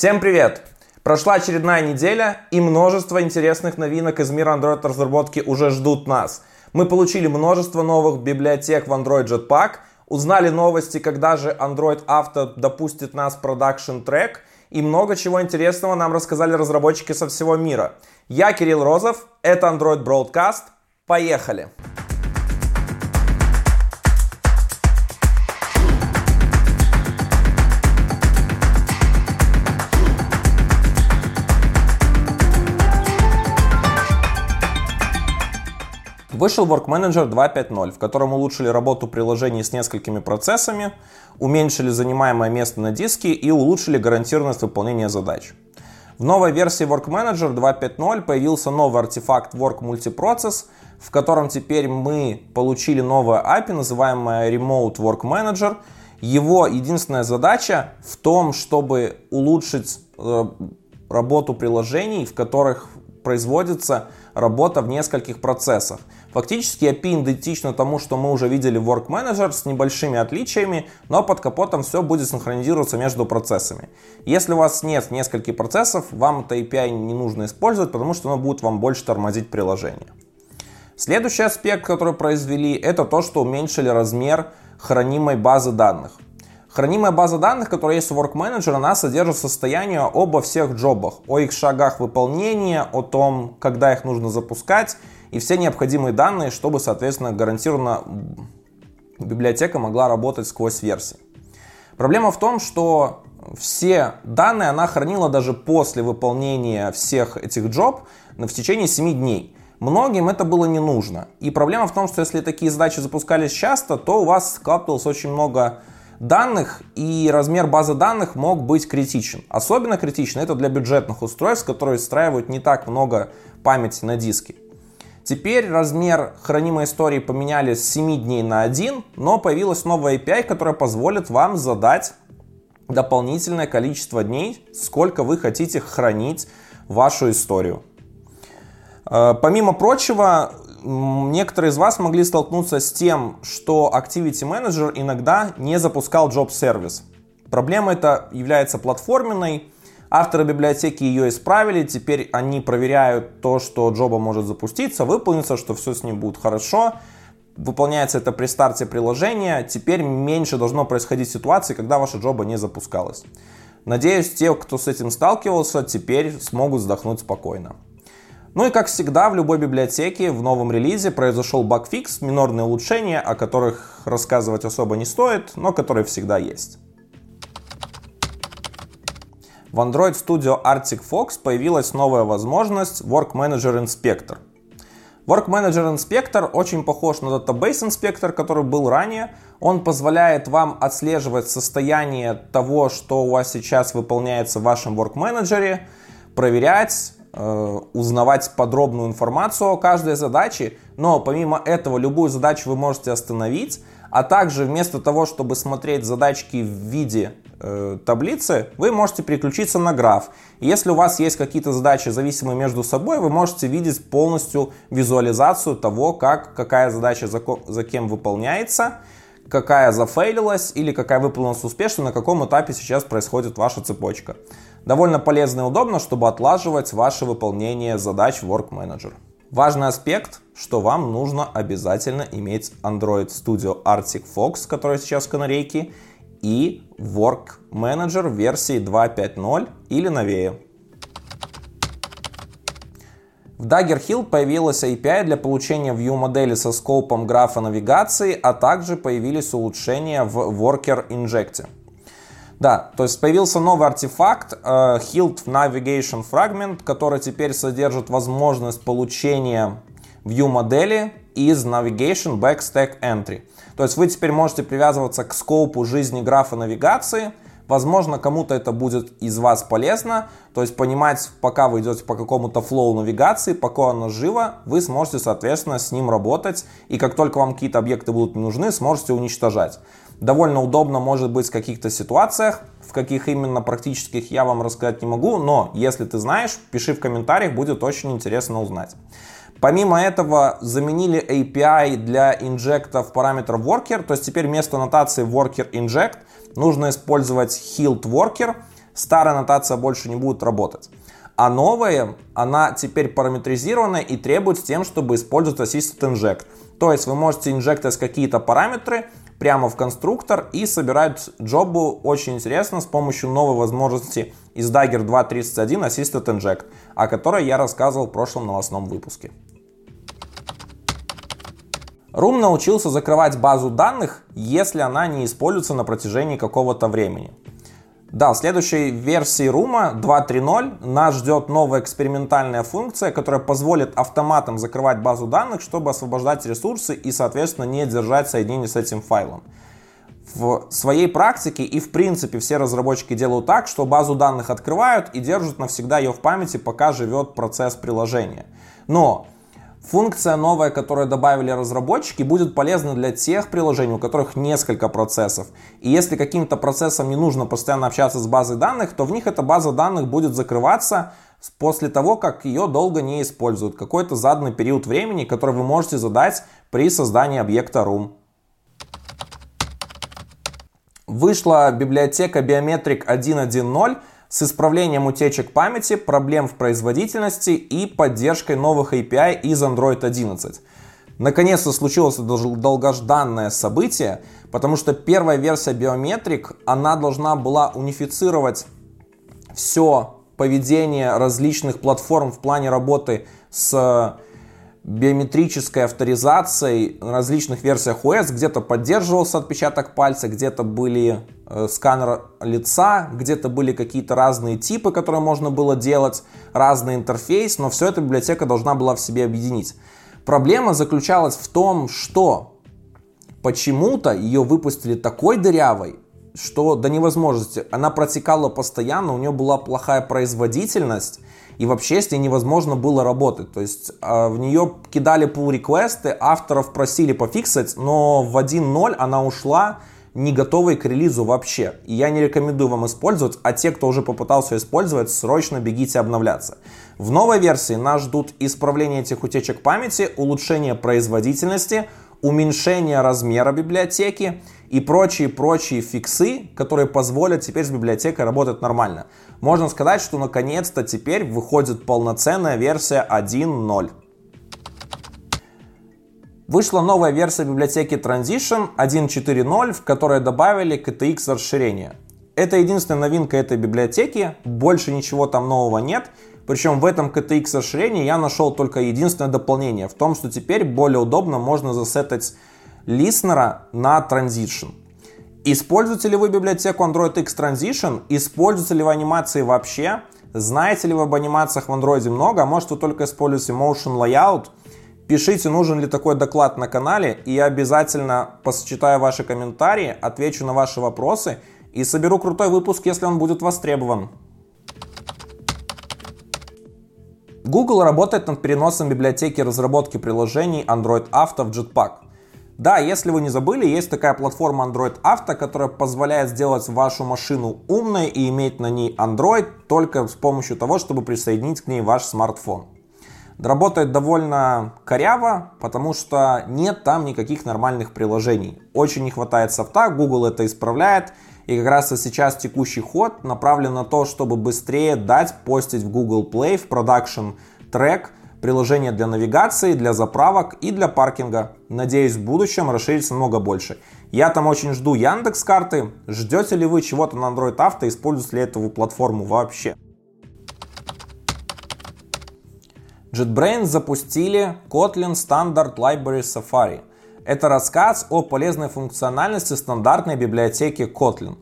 Всем привет! Прошла очередная неделя, и множество интересных новинок из мира Android разработки уже ждут нас. Мы получили множество новых библиотек в Android Jetpack, узнали новости, когда же Android Auto допустит нас в Production Track, и много чего интересного нам рассказали разработчики со всего мира. Я Кирилл Розов, это Android Broadcast. Поехали! Вышел Work Manager 2.5.0, в котором улучшили работу приложений с несколькими процессами, уменьшили занимаемое место на диске и улучшили гарантированность выполнения задач. В новой версии Work Manager 2.5.0 появился новый артефакт Work Multiprocess, в котором теперь мы получили новое API, называемое Remote Work Manager. Его единственная задача в том, чтобы улучшить э, работу приложений, в которых производится работа в нескольких процессах. Фактически API идентично тому, что мы уже видели в Work Manager с небольшими отличиями, но под капотом все будет синхронизироваться между процессами. Если у вас нет нескольких процессов, вам это API не нужно использовать, потому что оно будет вам больше тормозить приложение. Следующий аспект, который произвели, это то, что уменьшили размер хранимой базы данных. Хранимая база данных, которая есть у Work Manager, она содержит состояние обо всех джобах, о их шагах выполнения, о том, когда их нужно запускать и все необходимые данные, чтобы, соответственно, гарантированно библиотека могла работать сквозь версии. Проблема в том, что все данные она хранила даже после выполнения всех этих джоб в течение 7 дней. Многим это было не нужно. И проблема в том, что если такие задачи запускались часто, то у вас складывалось очень много данных, и размер базы данных мог быть критичен. Особенно критично это для бюджетных устройств, которые встраивают не так много памяти на диске. Теперь размер хранимой истории поменяли с 7 дней на 1, но появилась новая API, которая позволит вам задать дополнительное количество дней, сколько вы хотите хранить вашу историю. Э, помимо прочего, некоторые из вас могли столкнуться с тем, что Activity Manager иногда не запускал Job Service. Проблема эта является платформенной. Авторы библиотеки ее исправили, теперь они проверяют то, что джоба может запуститься, выполниться, что все с ним будет хорошо. Выполняется это при старте приложения. Теперь меньше должно происходить ситуаций, когда ваша джоба не запускалась. Надеюсь, те, кто с этим сталкивался, теперь смогут вздохнуть спокойно. Ну и как всегда в любой библиотеке в новом релизе произошел багфикс, минорные улучшения, о которых рассказывать особо не стоит, но которые всегда есть. В Android Studio Arctic Fox появилась новая возможность Work Manager Inspector. Work Manager Inspector очень похож на Database Inspector, который был ранее. Он позволяет вам отслеживать состояние того, что у вас сейчас выполняется в вашем Work Manager, проверять, узнавать подробную информацию о каждой задаче, но помимо этого любую задачу вы можете остановить, а также вместо того, чтобы смотреть задачки в виде э, таблицы, вы можете переключиться на граф. Если у вас есть какие-то задачи зависимые между собой, вы можете видеть полностью визуализацию того, как какая задача за, за кем выполняется, какая зафейлилась или какая выполнилась успешно, на каком этапе сейчас происходит ваша цепочка. Довольно полезно и удобно, чтобы отлаживать ваше выполнение задач в Work Manager. Важный аспект, что вам нужно обязательно иметь Android Studio Arctic Fox, который сейчас в канарейке, и Work Manager версии 2.5.0 или новее. В Dagger Hill появилась API для получения view модели со скопом графа навигации, а также появились улучшения в Worker Inject. Да, то есть появился новый артефакт uh, Hilt Navigation Fragment, который теперь содержит возможность получения view модели из Navigation Backstack Entry. То есть вы теперь можете привязываться к скопу жизни графа навигации. Возможно, кому-то это будет из вас полезно. То есть понимать, пока вы идете по какому-то флоу навигации, пока оно живо, вы сможете, соответственно, с ним работать. И как только вам какие-то объекты будут не нужны, сможете уничтожать. Довольно удобно может быть в каких-то ситуациях, в каких именно практических я вам рассказать не могу, но если ты знаешь, пиши в комментариях, будет очень интересно узнать. Помимо этого заменили API для инжектов параметров worker, то есть теперь вместо нотации worker inject нужно использовать healed worker старая нотация больше не будет работать. А новая, она теперь параметризирована и требует тем, чтобы использовать Assisted Inject. То есть вы можете инжектать какие-то параметры прямо в конструктор и собирать джобу очень интересно с помощью новой возможности из Dagger 2.31 Assisted Inject, о которой я рассказывал в прошлом новостном выпуске. Room научился закрывать базу данных, если она не используется на протяжении какого-то времени. Да, в следующей версии Room 2.3.0 нас ждет новая экспериментальная функция, которая позволит автоматом закрывать базу данных, чтобы освобождать ресурсы и, соответственно, не держать соединение с этим файлом. В своей практике и в принципе все разработчики делают так, что базу данных открывают и держат навсегда ее в памяти, пока живет процесс приложения. Но Функция новая, которую добавили разработчики, будет полезна для тех приложений, у которых несколько процессов. И если каким-то процессам не нужно постоянно общаться с базой данных, то в них эта база данных будет закрываться после того, как ее долго не используют. Какой-то заданный период времени, который вы можете задать при создании объекта Room. Вышла библиотека Biometric 1.1.0, с исправлением утечек памяти, проблем в производительности и поддержкой новых API из Android 11. Наконец-то случилось долгожданное событие, потому что первая версия Biometric, она должна была унифицировать все поведение различных платформ в плане работы с биометрической авторизацией на различных версиях OS. Где-то поддерживался отпечаток пальца, где-то были э, сканер лица, где-то были какие-то разные типы, которые можно было делать, разный интерфейс, но все это библиотека должна была в себе объединить. Проблема заключалась в том, что почему-то ее выпустили такой дырявой, что до невозможности. Она протекала постоянно, у нее была плохая производительность, и вообще с ней невозможно было работать. То есть э, в нее кидали pull реквесты авторов просили пофиксить, но в 1.0 она ушла не готовой к релизу вообще. И я не рекомендую вам использовать, а те, кто уже попытался использовать, срочно бегите обновляться. В новой версии нас ждут исправление этих утечек памяти, улучшение производительности, уменьшение размера библиотеки и прочие-прочие фиксы, которые позволят теперь с библиотекой работать нормально. Можно сказать, что наконец-то теперь выходит полноценная версия 1.0. Вышла новая версия библиотеки Transition 1.4.0, в которой добавили KTX расширение. Это единственная новинка этой библиотеки, больше ничего там нового нет. Причем в этом KTX расширении я нашел только единственное дополнение, в том, что теперь более удобно можно засетать листнера на Transition. Используете ли вы библиотеку Android X Transition? Используете ли вы анимации вообще? Знаете ли вы об анимациях в Android много? А может вы только используете Motion Layout? Пишите, нужен ли такой доклад на канале, и я обязательно посчитаю ваши комментарии, отвечу на ваши вопросы и соберу крутой выпуск, если он будет востребован. Google работает над переносом библиотеки разработки приложений Android Auto в Jetpack. Да, если вы не забыли, есть такая платформа Android Auto, которая позволяет сделать вашу машину умной и иметь на ней Android только с помощью того, чтобы присоединить к ней ваш смартфон. Работает довольно коряво, потому что нет там никаких нормальных приложений. Очень не хватает софта, Google это исправляет. И как раз сейчас текущий ход направлен на то, чтобы быстрее дать постить в Google Play в продакшн трек приложение для навигации, для заправок и для паркинга. Надеюсь, в будущем расширится намного больше. Я там очень жду Яндекс карты. Ждете ли вы чего-то на Android Auto? Используете ли эту платформу вообще? JetBrains запустили Kotlin Standard Library Safari. Это рассказ о полезной функциональности стандартной библиотеки Kotlin.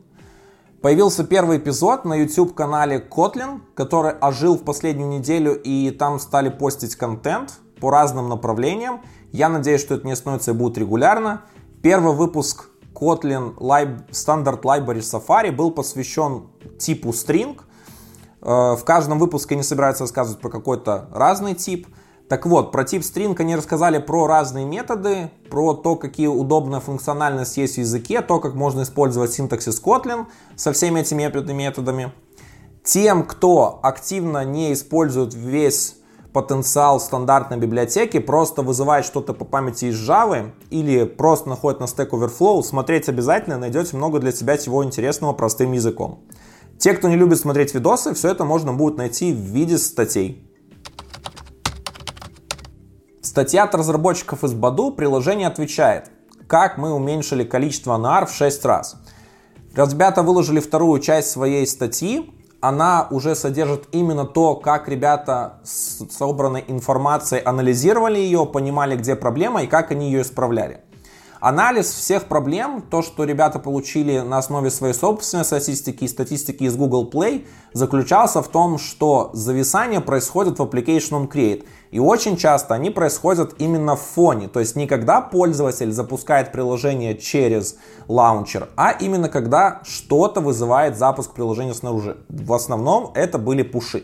Появился первый эпизод на YouTube-канале Kotlin, который ожил в последнюю неделю, и там стали постить контент по разным направлениям. Я надеюсь, что это не становится и будет регулярно. Первый выпуск Kotlin Lib Standard Library Safari был посвящен типу string. Э, в каждом выпуске они собираются рассказывать про какой-то разный тип – так вот, про тип string они рассказали про разные методы, про то, какие удобная функциональность есть в языке, то, как можно использовать синтаксис Kotlin со всеми этими методами. Тем, кто активно не использует весь потенциал стандартной библиотеки, просто вызывает что-то по памяти из Java или просто находит на Stack Overflow, смотреть обязательно, найдете много для себя чего интересного простым языком. Те, кто не любит смотреть видосы, все это можно будет найти в виде статей. Статья от разработчиков из Баду приложение отвечает, как мы уменьшили количество NAR в 6 раз. Ребята выложили вторую часть своей статьи, она уже содержит именно то, как ребята с собранной информацией анализировали ее, понимали, где проблема и как они ее исправляли. Анализ всех проблем, то, что ребята получили на основе своей собственной статистики и статистики из Google Play, заключался в том, что зависание происходит в Application on Create. И очень часто они происходят именно в фоне. То есть не когда пользователь запускает приложение через лаунчер, а именно когда что-то вызывает запуск приложения снаружи. В основном это были пуши.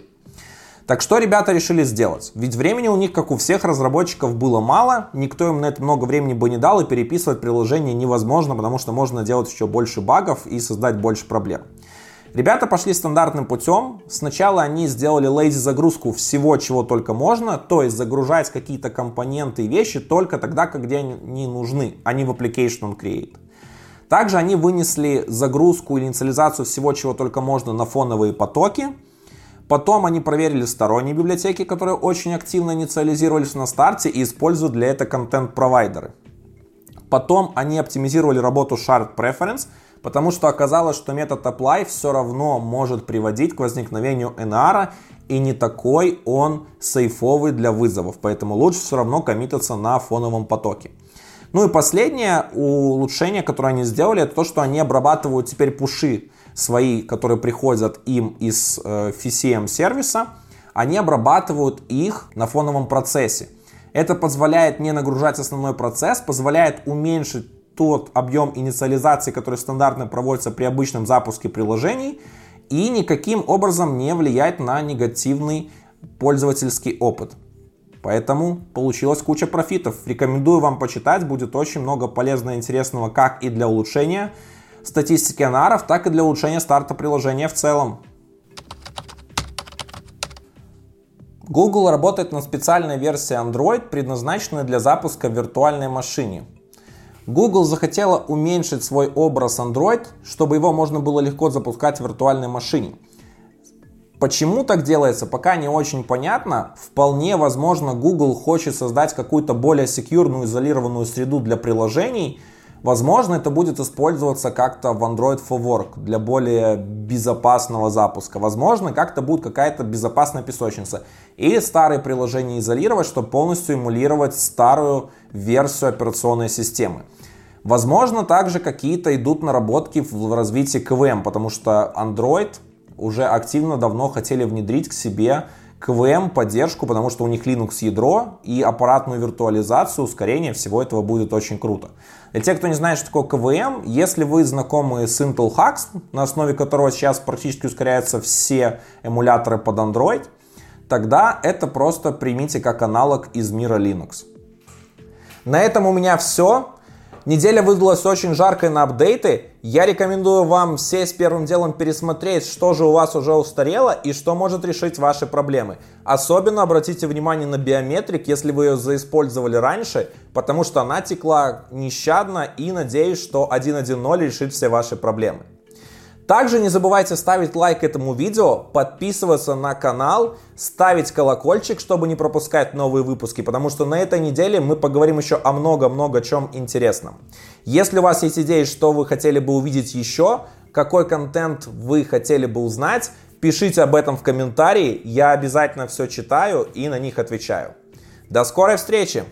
Так что ребята решили сделать? Ведь времени у них, как у всех разработчиков, было мало, никто им на это много времени бы не дал, и переписывать приложение невозможно, потому что можно делать еще больше багов и создать больше проблем. Ребята пошли стандартным путем. Сначала они сделали lazy загрузку всего, чего только можно, то есть загружать какие-то компоненты и вещи только тогда, когда они нужны, а не в application on create. Также они вынесли загрузку или инициализацию всего, чего только можно на фоновые потоки. Потом они проверили сторонние библиотеки, которые очень активно инициализировались на старте и используют для этого контент-провайдеры. Потом они оптимизировали работу Shard Preference, потому что оказалось, что метод apply все равно может приводить к возникновению NR, и не такой он сейфовый для вызовов, поэтому лучше все равно коммититься на фоновом потоке. Ну и последнее улучшение, которое они сделали, это то, что они обрабатывают теперь пуши свои, которые приходят им из э, FCM сервиса, они обрабатывают их на фоновом процессе. Это позволяет не нагружать основной процесс, позволяет уменьшить тот объем инициализации, который стандартно проводится при обычном запуске приложений, и никаким образом не влияет на негативный пользовательский опыт. Поэтому получилась куча профитов. Рекомендую вам почитать, будет очень много полезного и интересного как и для улучшения статистики анаров, так и для улучшения старта приложения в целом. Google работает над специальной версией Android, предназначенной для запуска в виртуальной машине. Google захотела уменьшить свой образ Android, чтобы его можно было легко запускать в виртуальной машине. Почему так делается, пока не очень понятно. Вполне возможно, Google хочет создать какую-то более секьюрную, изолированную среду для приложений – Возможно, это будет использоваться как-то в Android for Work для более безопасного запуска. Возможно, как-то будет какая-то безопасная песочница. Или старые приложения изолировать, чтобы полностью эмулировать старую версию операционной системы. Возможно, также какие-то идут наработки в развитии КВМ, потому что Android уже активно давно хотели внедрить к себе КВМ поддержку, потому что у них Linux ядро и аппаратную виртуализацию, ускорение всего этого будет очень круто. Для тех, кто не знает, что такое КВМ, если вы знакомы с Intel Hux, на основе которого сейчас практически ускоряются все эмуляторы под Android, тогда это просто примите как аналог из мира Linux. На этом у меня все. Неделя выдалась очень жаркой на апдейты. Я рекомендую вам сесть первым делом пересмотреть, что же у вас уже устарело и что может решить ваши проблемы. Особенно обратите внимание на биометрик, если вы ее заиспользовали раньше, потому что она текла нещадно и надеюсь, что 1.1.0 решит все ваши проблемы. Также не забывайте ставить лайк этому видео, подписываться на канал, ставить колокольчик, чтобы не пропускать новые выпуски, потому что на этой неделе мы поговорим еще о много-много чем интересном. Если у вас есть идеи, что вы хотели бы увидеть еще, какой контент вы хотели бы узнать, пишите об этом в комментарии, я обязательно все читаю и на них отвечаю. До скорой встречи!